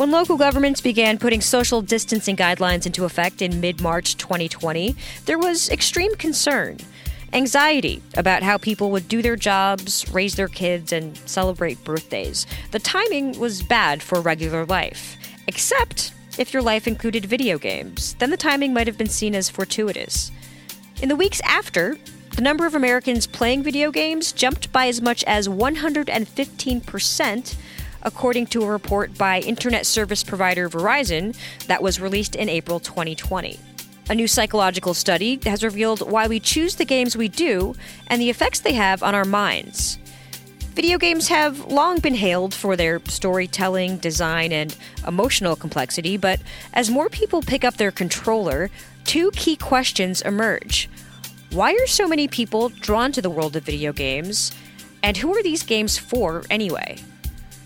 When local governments began putting social distancing guidelines into effect in mid March 2020, there was extreme concern. Anxiety about how people would do their jobs, raise their kids, and celebrate birthdays. The timing was bad for regular life, except if your life included video games. Then the timing might have been seen as fortuitous. In the weeks after, the number of Americans playing video games jumped by as much as 115%, according to a report by internet service provider Verizon that was released in April 2020. A new psychological study has revealed why we choose the games we do and the effects they have on our minds. Video games have long been hailed for their storytelling, design, and emotional complexity, but as more people pick up their controller, two key questions emerge. Why are so many people drawn to the world of video games? And who are these games for anyway?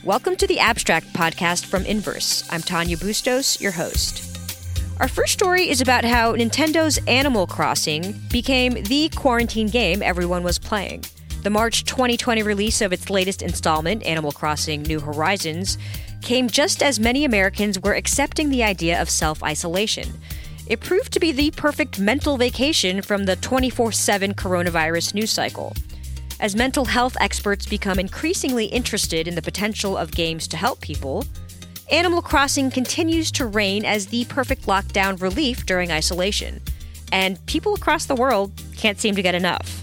Welcome to the Abstract podcast from Inverse. I'm Tanya Bustos, your host. Our first story is about how Nintendo's Animal Crossing became the quarantine game everyone was playing. The March 2020 release of its latest installment, Animal Crossing New Horizons, came just as many Americans were accepting the idea of self isolation. It proved to be the perfect mental vacation from the 24 7 coronavirus news cycle. As mental health experts become increasingly interested in the potential of games to help people, Animal Crossing continues to reign as the perfect lockdown relief during isolation, and people across the world can't seem to get enough.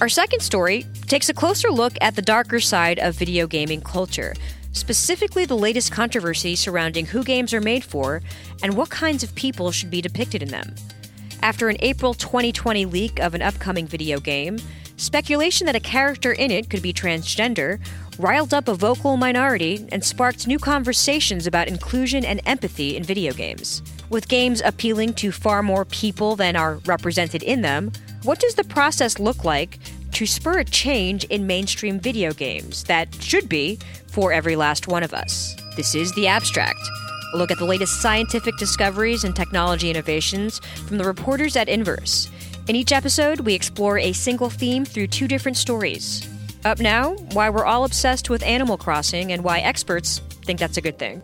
Our second story takes a closer look at the darker side of video gaming culture, specifically the latest controversy surrounding who games are made for and what kinds of people should be depicted in them. After an April 2020 leak of an upcoming video game, Speculation that a character in it could be transgender riled up a vocal minority and sparked new conversations about inclusion and empathy in video games. With games appealing to far more people than are represented in them, what does the process look like to spur a change in mainstream video games that should be for every last one of us? This is The Abstract. A look at the latest scientific discoveries and technology innovations from the reporters at Inverse. In each episode, we explore a single theme through two different stories. Up now, why we're all obsessed with Animal Crossing and why experts think that's a good thing.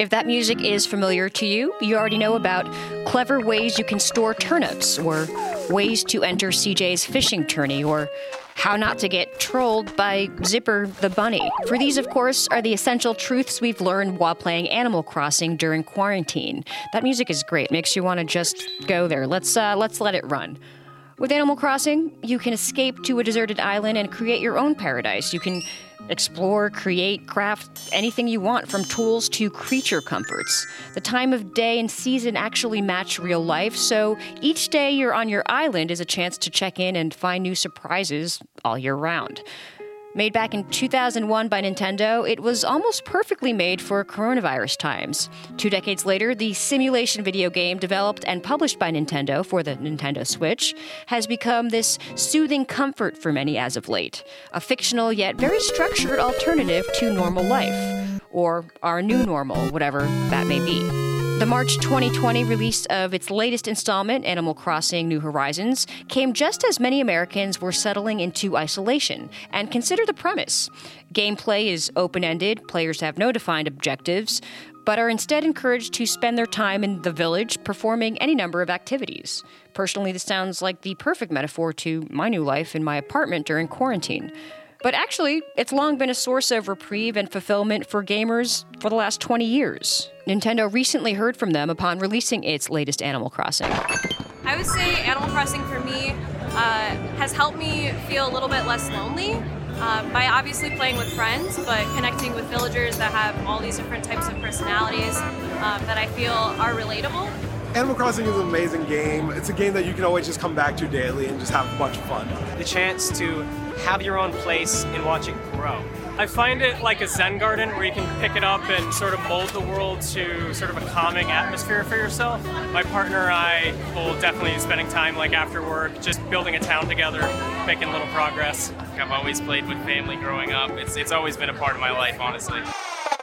If that music is familiar to you, you already know about clever ways you can store turnips, or ways to enter CJ's fishing tourney, or how not to get trolled by Zipper the bunny. For these, of course, are the essential truths we've learned while playing Animal Crossing during quarantine. That music is great, makes you want to just go there. Let's uh, let's let it run. With Animal Crossing, you can escape to a deserted island and create your own paradise. You can explore, create, craft anything you want from tools to creature comforts. The time of day and season actually match real life, so each day you're on your island is a chance to check in and find new surprises all year round. Made back in 2001 by Nintendo, it was almost perfectly made for coronavirus times. Two decades later, the simulation video game developed and published by Nintendo for the Nintendo Switch has become this soothing comfort for many as of late, a fictional yet very structured alternative to normal life, or our new normal, whatever that may be. The March 2020 release of its latest installment, Animal Crossing New Horizons, came just as many Americans were settling into isolation. And consider the premise gameplay is open ended, players have no defined objectives, but are instead encouraged to spend their time in the village performing any number of activities. Personally, this sounds like the perfect metaphor to my new life in my apartment during quarantine. But actually, it's long been a source of reprieve and fulfillment for gamers for the last 20 years. Nintendo recently heard from them upon releasing its latest Animal Crossing. I would say Animal Crossing for me uh, has helped me feel a little bit less lonely uh, by obviously playing with friends, but connecting with villagers that have all these different types of personalities uh, that I feel are relatable. Animal Crossing is an amazing game. It's a game that you can always just come back to daily and just have a bunch of fun. The chance to have your own place and watch it grow. I find it like a Zen garden where you can pick it up and sort of mold the world to sort of a calming atmosphere for yourself. My partner and I will definitely be spending time like after work, just building a town together, making little progress. I've always played with family growing up. It's, it's always been a part of my life, honestly.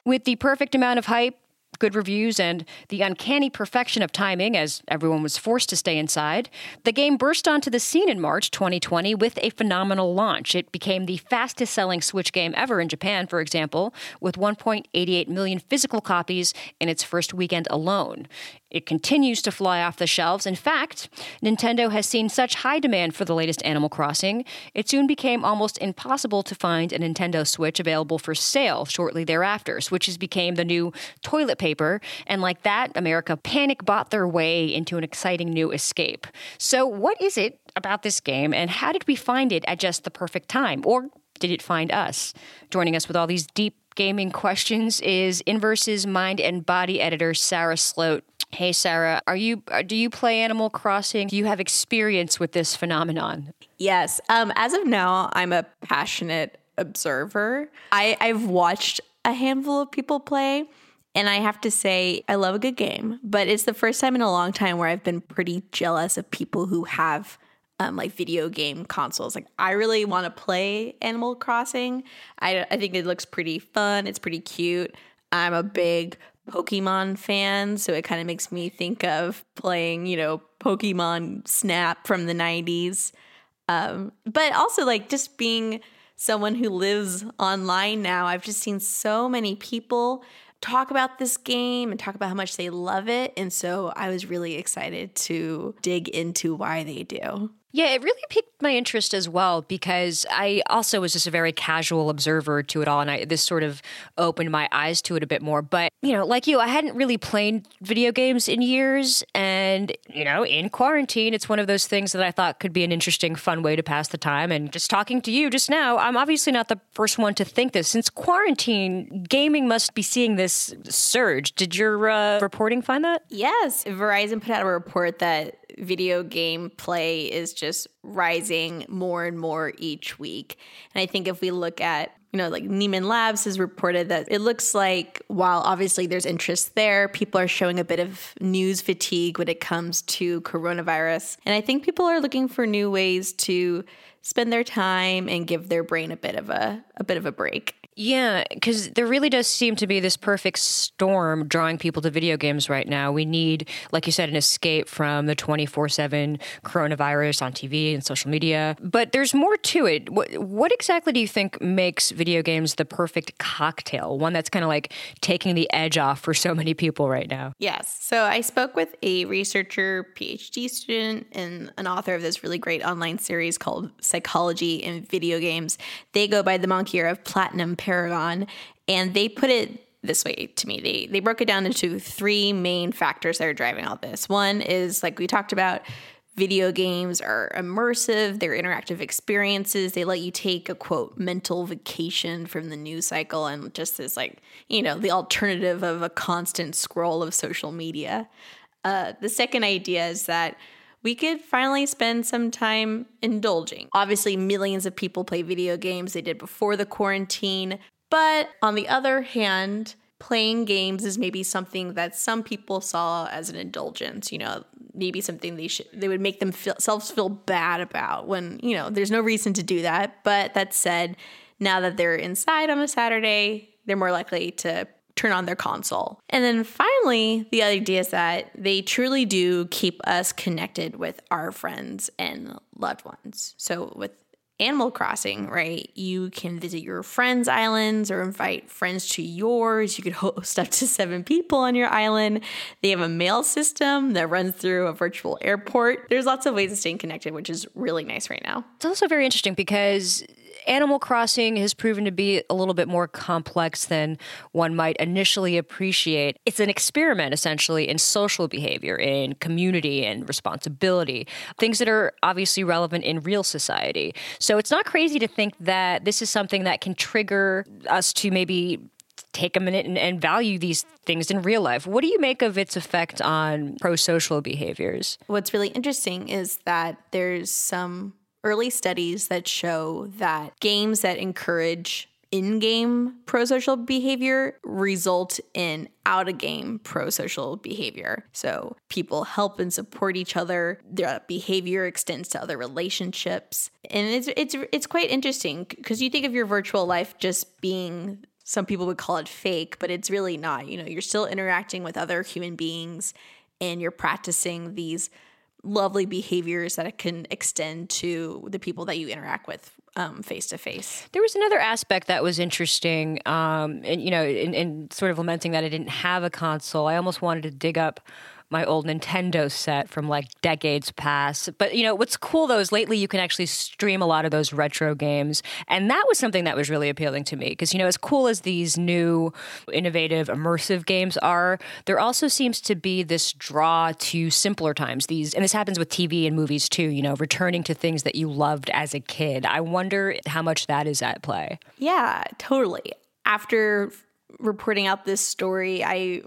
With the perfect amount of hype, good reviews and the uncanny perfection of timing as everyone was forced to stay inside, the game burst onto the scene in March 2020 with a phenomenal launch. It became the fastest selling Switch game ever in Japan, for example, with 1.88 million physical copies in its first weekend alone. It continues to fly off the shelves. In fact, Nintendo has seen such high demand for the latest Animal Crossing, it soon became almost impossible to find a Nintendo Switch available for sale shortly thereafter. Switches became the new toilet paper, and like that, America panic bought their way into an exciting new escape. So, what is it about this game, and how did we find it at just the perfect time? Or did it find us? Joining us with all these deep gaming questions is Inverse's mind and body editor Sarah Sloat. Hey Sarah, are you uh, do you play Animal Crossing? Do you have experience with this phenomenon? Yes. Um, as of now, I'm a passionate observer. I, I've watched a handful of people play, and I have to say, I love a good game, but it's the first time in a long time where I've been pretty jealous of people who have um, like video game consoles. Like, I really want to play Animal Crossing. I, I think it looks pretty fun, it's pretty cute. I'm a big Pokemon fan, so it kind of makes me think of playing, you know, Pokemon Snap from the 90s. Um, but also, like, just being someone who lives online now, I've just seen so many people talk about this game and talk about how much they love it. And so I was really excited to dig into why they do. Yeah, it really piqued my interest as well because I also was just a very casual observer to it all, and I, this sort of opened my eyes to it a bit more. But you know, like you, I hadn't really played video games in years, and you know, in quarantine, it's one of those things that I thought could be an interesting, fun way to pass the time. And just talking to you just now, I'm obviously not the first one to think this. Since quarantine, gaming must be seeing this surge. Did your uh, reporting find that? Yes, Verizon put out a report that video game play is just rising more and more each week. And I think if we look at you know, like Nieman Labs has reported that it looks like while obviously there's interest there, people are showing a bit of news fatigue when it comes to coronavirus. And I think people are looking for new ways to spend their time and give their brain a bit of a a bit of a break. Yeah, because there really does seem to be this perfect storm drawing people to video games right now. We need, like you said, an escape from the 24 7 coronavirus on TV and social media. But there's more to it. What, what exactly do you think makes video games the perfect cocktail? One that's kind of like taking the edge off for so many people right now. Yes. So I spoke with a researcher, PhD student, and an author of this really great online series called Psychology in Video Games. They go by the moniker of Platinum Paragon, and they put it this way to me. They they broke it down into three main factors that are driving all this. One is like we talked about video games are immersive, they're interactive experiences. They let you take a quote mental vacation from the news cycle and just this like, you know, the alternative of a constant scroll of social media. Uh, the second idea is that we could finally spend some time indulging. Obviously, millions of people play video games, they did before the quarantine. But on the other hand, playing games is maybe something that some people saw as an indulgence, you know, maybe something they should they would make themselves feel bad about when, you know, there's no reason to do that. But that said, now that they're inside on a Saturday, they're more likely to turn on their console. And then finally, the idea is that they truly do keep us connected with our friends and loved ones. So with Animal Crossing, right? You can visit your friends' islands or invite friends to yours. You could host up to seven people on your island. They have a mail system that runs through a virtual airport. There's lots of ways of staying connected, which is really nice right now. It's also very interesting because Animal Crossing has proven to be a little bit more complex than one might initially appreciate. It's an experiment, essentially, in social behavior, in community and responsibility, things that are obviously relevant in real society. So it's not crazy to think that this is something that can trigger us to maybe take a minute and, and, value these things in real life. What do you make of its effect on pro social behaviors? What's really interesting is that there's some early studies that show that games that encourage in game pro social behavior result in out of game pro social behavior. So people help and support each other. Their behavior extends to other relationships. And it's it's it's quite interesting because you think of your virtual life just being some people would call it fake, but it's really not. You know, you're still interacting with other human beings and you're practicing these lovely behaviors that it can extend to the people that you interact with face to face. There was another aspect that was interesting, um, and you know, in, in sort of lamenting that I didn't have a console. I almost wanted to dig up my old Nintendo set from like decades past. But you know, what's cool though is lately you can actually stream a lot of those retro games. And that was something that was really appealing to me because you know, as cool as these new innovative immersive games are, there also seems to be this draw to simpler times. These and this happens with TV and movies too, you know, returning to things that you loved as a kid. I wonder how much that is at play. Yeah, totally. After reporting out this story, I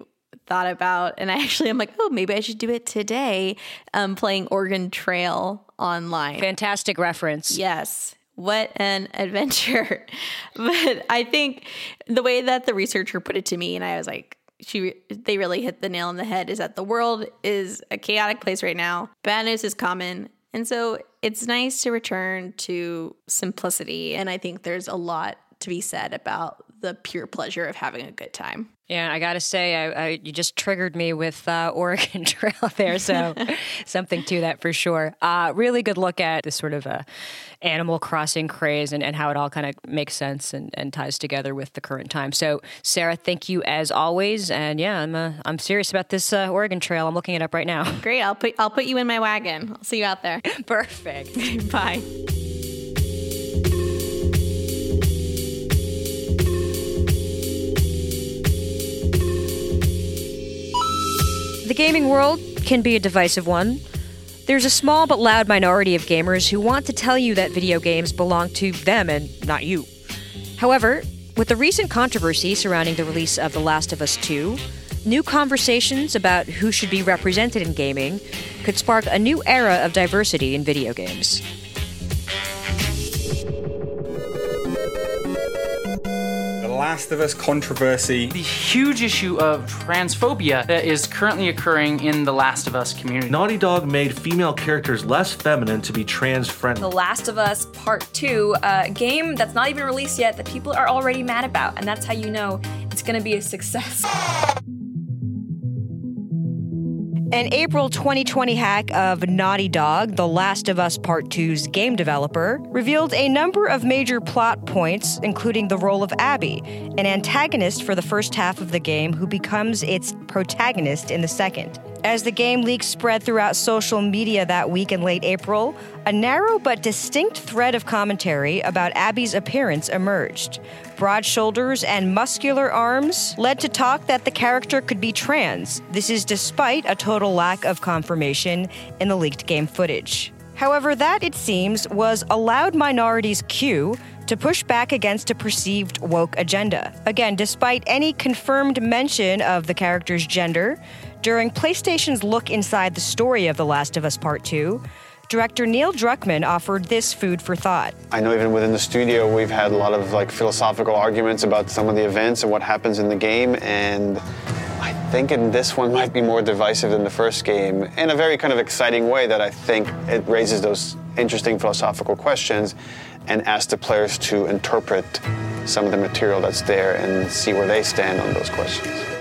thought about, and I actually I'm like, oh, maybe I should do it today. Um, playing Oregon Trail online. Fantastic reference. Yes. What an adventure. but I think the way that the researcher put it to me, and I was like, she they really hit the nail on the head is that the world is a chaotic place right now. Bad news is common. And so it's nice to return to simplicity. And I think there's a lot to be said about the pure pleasure of having a good time. Yeah, I gotta say, I, I, you just triggered me with uh, Oregon Trail there, so something to that for sure. Uh, really good look at this sort of uh, Animal Crossing craze and, and how it all kind of makes sense and, and ties together with the current time. So, Sarah, thank you as always, and yeah, I'm uh, I'm serious about this uh, Oregon Trail. I'm looking it up right now. Great, I'll put I'll put you in my wagon. I'll see you out there. Perfect. Bye. Gaming world can be a divisive one. There's a small but loud minority of gamers who want to tell you that video games belong to them and not you. However, with the recent controversy surrounding the release of The Last of Us 2, new conversations about who should be represented in gaming could spark a new era of diversity in video games. Last of Us controversy. The huge issue of transphobia that is currently occurring in the Last of Us community. Naughty Dog made female characters less feminine to be trans friendly. The Last of Us Part 2, a game that's not even released yet that people are already mad about, and that's how you know it's going to be a success. An April 2020 hack of Naughty Dog, The Last of Us Part 2's game developer, revealed a number of major plot points, including the role of Abby, an antagonist for the first half of the game who becomes its protagonist in the second. As the game leaks spread throughout social media that week in late April, a narrow but distinct thread of commentary about Abby's appearance emerged. Broad shoulders and muscular arms led to talk that the character could be trans. This is despite a total lack of confirmation in the leaked game footage. However, that, it seems, was a loud minority's cue to push back against a perceived woke agenda. Again, despite any confirmed mention of the character's gender, during PlayStation's look inside the story of The Last of Us Part 2, director Neil Druckmann offered this food for thought. I know even within the studio we've had a lot of like philosophical arguments about some of the events and what happens in the game and I think in this one might be more divisive than the first game in a very kind of exciting way that I think it raises those interesting philosophical questions and asks the players to interpret some of the material that's there and see where they stand on those questions.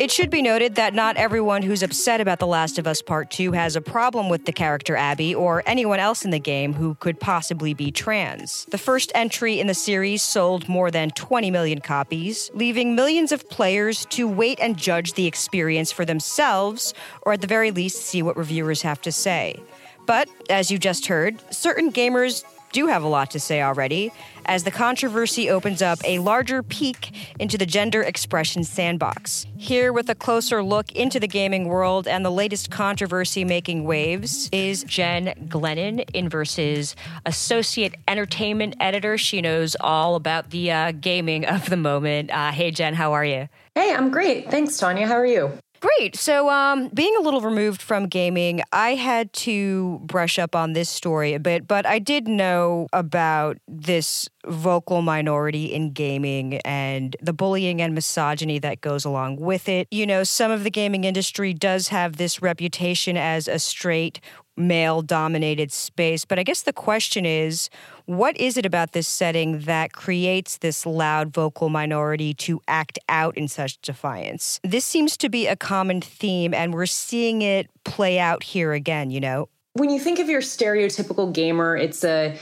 It should be noted that not everyone who's upset about The Last of Us Part 2 has a problem with the character Abby or anyone else in the game who could possibly be trans. The first entry in the series sold more than 20 million copies, leaving millions of players to wait and judge the experience for themselves, or at the very least, see what reviewers have to say. But, as you just heard, certain gamers do have a lot to say already, as the controversy opens up a larger peek into the gender expression sandbox. Here, with a closer look into the gaming world and the latest controversy making waves, is Jen Glennon, in Inverse's associate entertainment editor. She knows all about the uh, gaming of the moment. Uh, hey, Jen, how are you? Hey, I'm great. Thanks, Tanya. How are you? Great. So, um, being a little removed from gaming, I had to brush up on this story a bit, but I did know about this vocal minority in gaming and the bullying and misogyny that goes along with it. You know, some of the gaming industry does have this reputation as a straight male dominated space. But I guess the question is what is it about this setting that creates this loud vocal minority to act out in such defiance? This seems to be a common theme, and we're seeing it play out here again, you know? When you think of your stereotypical gamer, it's a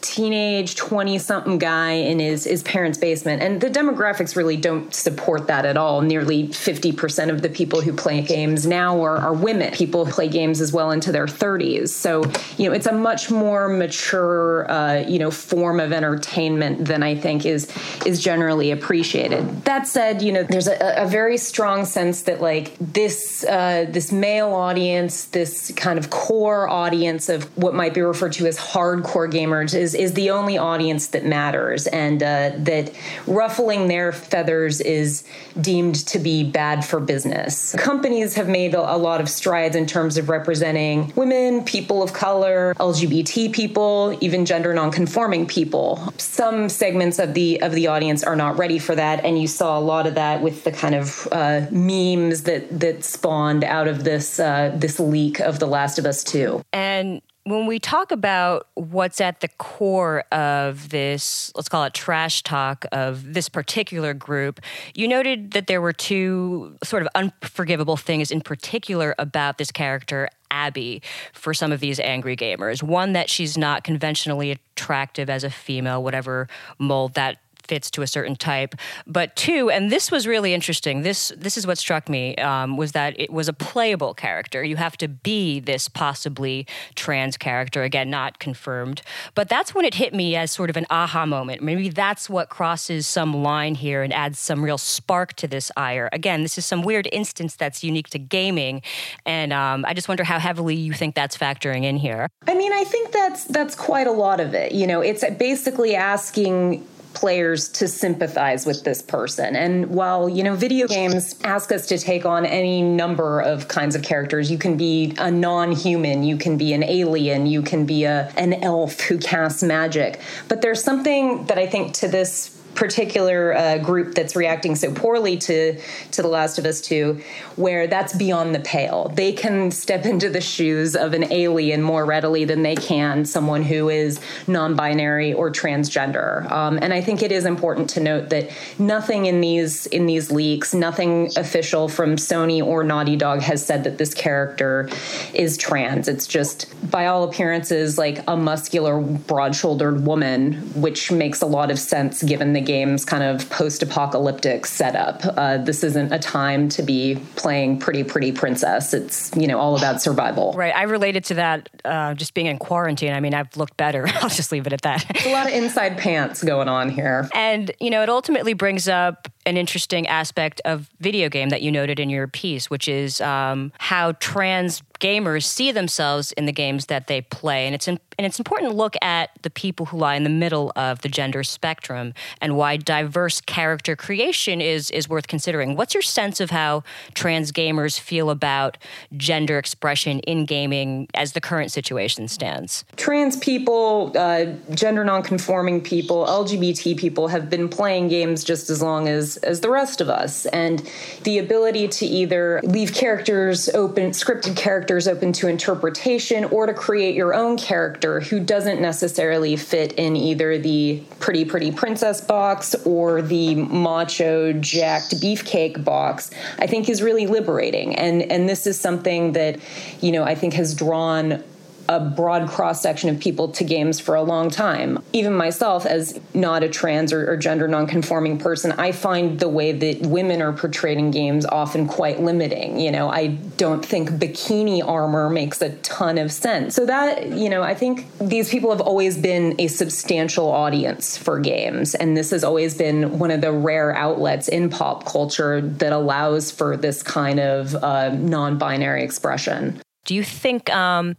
teenage 20 something guy in his, his parents' basement. And the demographics really don't support that at all. Nearly 50% of the people who play games now are, are women. People play games as well into their 30s. So, you know, it's a much more mature, uh, you know, form of entertainment than I think is is generally appreciated. That said, you know, there's a, a very strong sense that like this uh, this male audience, this kind of core audience of what might be referred to as hardcore gamers is is the only audience that matters, and uh, that ruffling their feathers is deemed to be bad for business. Companies have made a, lot of strides in terms of representing women, people of color, LGBT people, even gender nonconforming people. Some segments of the of the audience are not ready for that, and you saw a lot of that with the kind of uh, memes that that spawned out of this uh, this leak of The Last of Us Two. And when we talk about what's at the core of this, let's call it trash talk of this particular group, you noted that there were two sort of unforgivable things in particular about this character, Abby, for some of these angry gamers. One, that she's not conventionally attractive as a female, whatever mold that fits to a certain type. But two, and this was really interesting. This this is what struck me um, was that it was a playable character. You have to be this possibly trans character again, not confirmed. But that's when it hit me as sort of an aha moment. Maybe that's what crosses some line here and adds some real spark to this ire. Again, this is some weird instance that's unique to gaming, and um, I just wonder how heavily you think that's factoring in here. I mean, I think that's that's quite a lot of it. You know, it's basically asking players to sympathize with this person. And while, you know, video games ask us to take on any number of kinds of characters, you can be a non-human, you can be an alien, you can be a an elf who casts magic. But there's something that I think to this particular uh, group that's reacting so poorly to to The Last of Us 2 where that's beyond the pale. They can step into the shoes of an alien more readily than they can someone who is non-binary or transgender. Um, and I think it is important to note that nothing in these in these leaks, nothing official from Sony or Naughty Dog has said that this character is trans. It's just by all appearances like a muscular broad-shouldered woman, which makes a lot of sense given the the game's kind of post apocalyptic setup. Uh, this isn't a time to be playing pretty, pretty princess. It's, you know, all about survival. Right. I related to that uh, just being in quarantine. I mean, I've looked better. I'll just leave it at that. a lot of inside pants going on here. And, you know, it ultimately brings up an interesting aspect of video game that you noted in your piece, which is um, how trans gamers see themselves in the games that they play, and it's in, and it's important to look at the people who lie in the middle of the gender spectrum and why diverse character creation is is worth considering. What's your sense of how trans gamers feel about gender expression in gaming as the current situation stands? Trans people, uh, gender nonconforming people, LGBT people have been playing games just as long as as the rest of us and the ability to either leave characters open scripted characters open to interpretation or to create your own character who doesn't necessarily fit in either the pretty pretty princess box or the macho jacked beefcake box i think is really liberating. And and this is something that you know i think has drawn a broad cross section of people to games for a long time. Even myself, as not a trans or, or gender nonconforming person, I find the way that women are portrayed in games often quite limiting. You know, I don't think bikini armor makes a ton of sense. So that, you know, I think these people have always been a substantial audience for games. And this has always been one of the rare outlets in pop culture that allows for this kind of uh, non binary expression. Do you think um,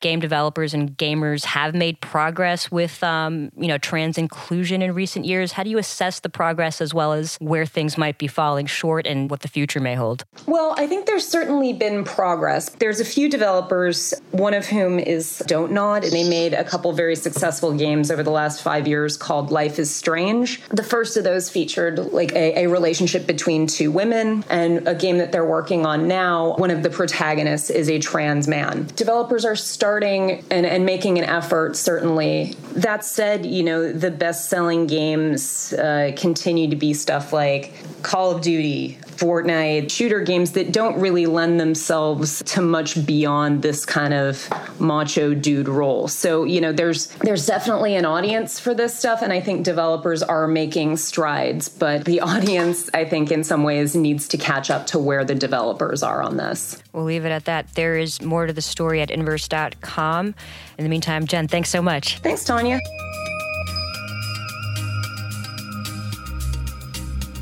game developers and gamers have made progress with um, you know trans inclusion in recent years. How do you assess the progress as well as where things might be falling short and what the future may hold? Well, I think there's certainly been progress. There's a few developers, one of whom is Don't Nod, and they made a couple very successful games over the last five years called Life is Strange. The first of those featured like a, a relationship between two women, and a game that they're working on now, one of the protagonists is a trans man. Developers are starting starting and, and making an effort, certainly. That said, you know, the best selling games uh, continue to be stuff like Call of Duty, Fortnite, shooter games that don't really lend themselves to much beyond this kind of macho dude role. So, you know, there's there's definitely an audience for this stuff and I think developers are making strides, but the audience I think in some ways needs to catch up to where the developers are on this. We'll leave it at that. There is more to the story at inverse.com. In the meantime, Jen, thanks so much. Thanks, Tanya.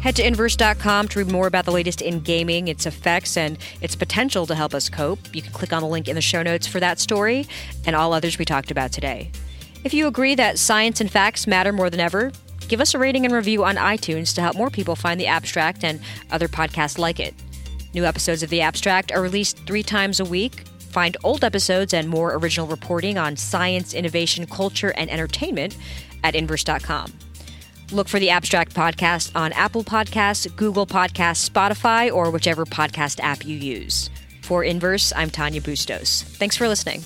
Head to inverse.com to read more about the latest in gaming, its effects, and its potential to help us cope. You can click on the link in the show notes for that story and all others we talked about today. If you agree that science and facts matter more than ever, give us a rating and review on iTunes to help more people find the abstract and other podcasts like it. New episodes of The Abstract are released three times a week. Find old episodes and more original reporting on science, innovation, culture, and entertainment at inverse.com. Look for the Abstract Podcast on Apple Podcasts, Google Podcasts, Spotify, or whichever podcast app you use. For Inverse, I'm Tanya Bustos. Thanks for listening.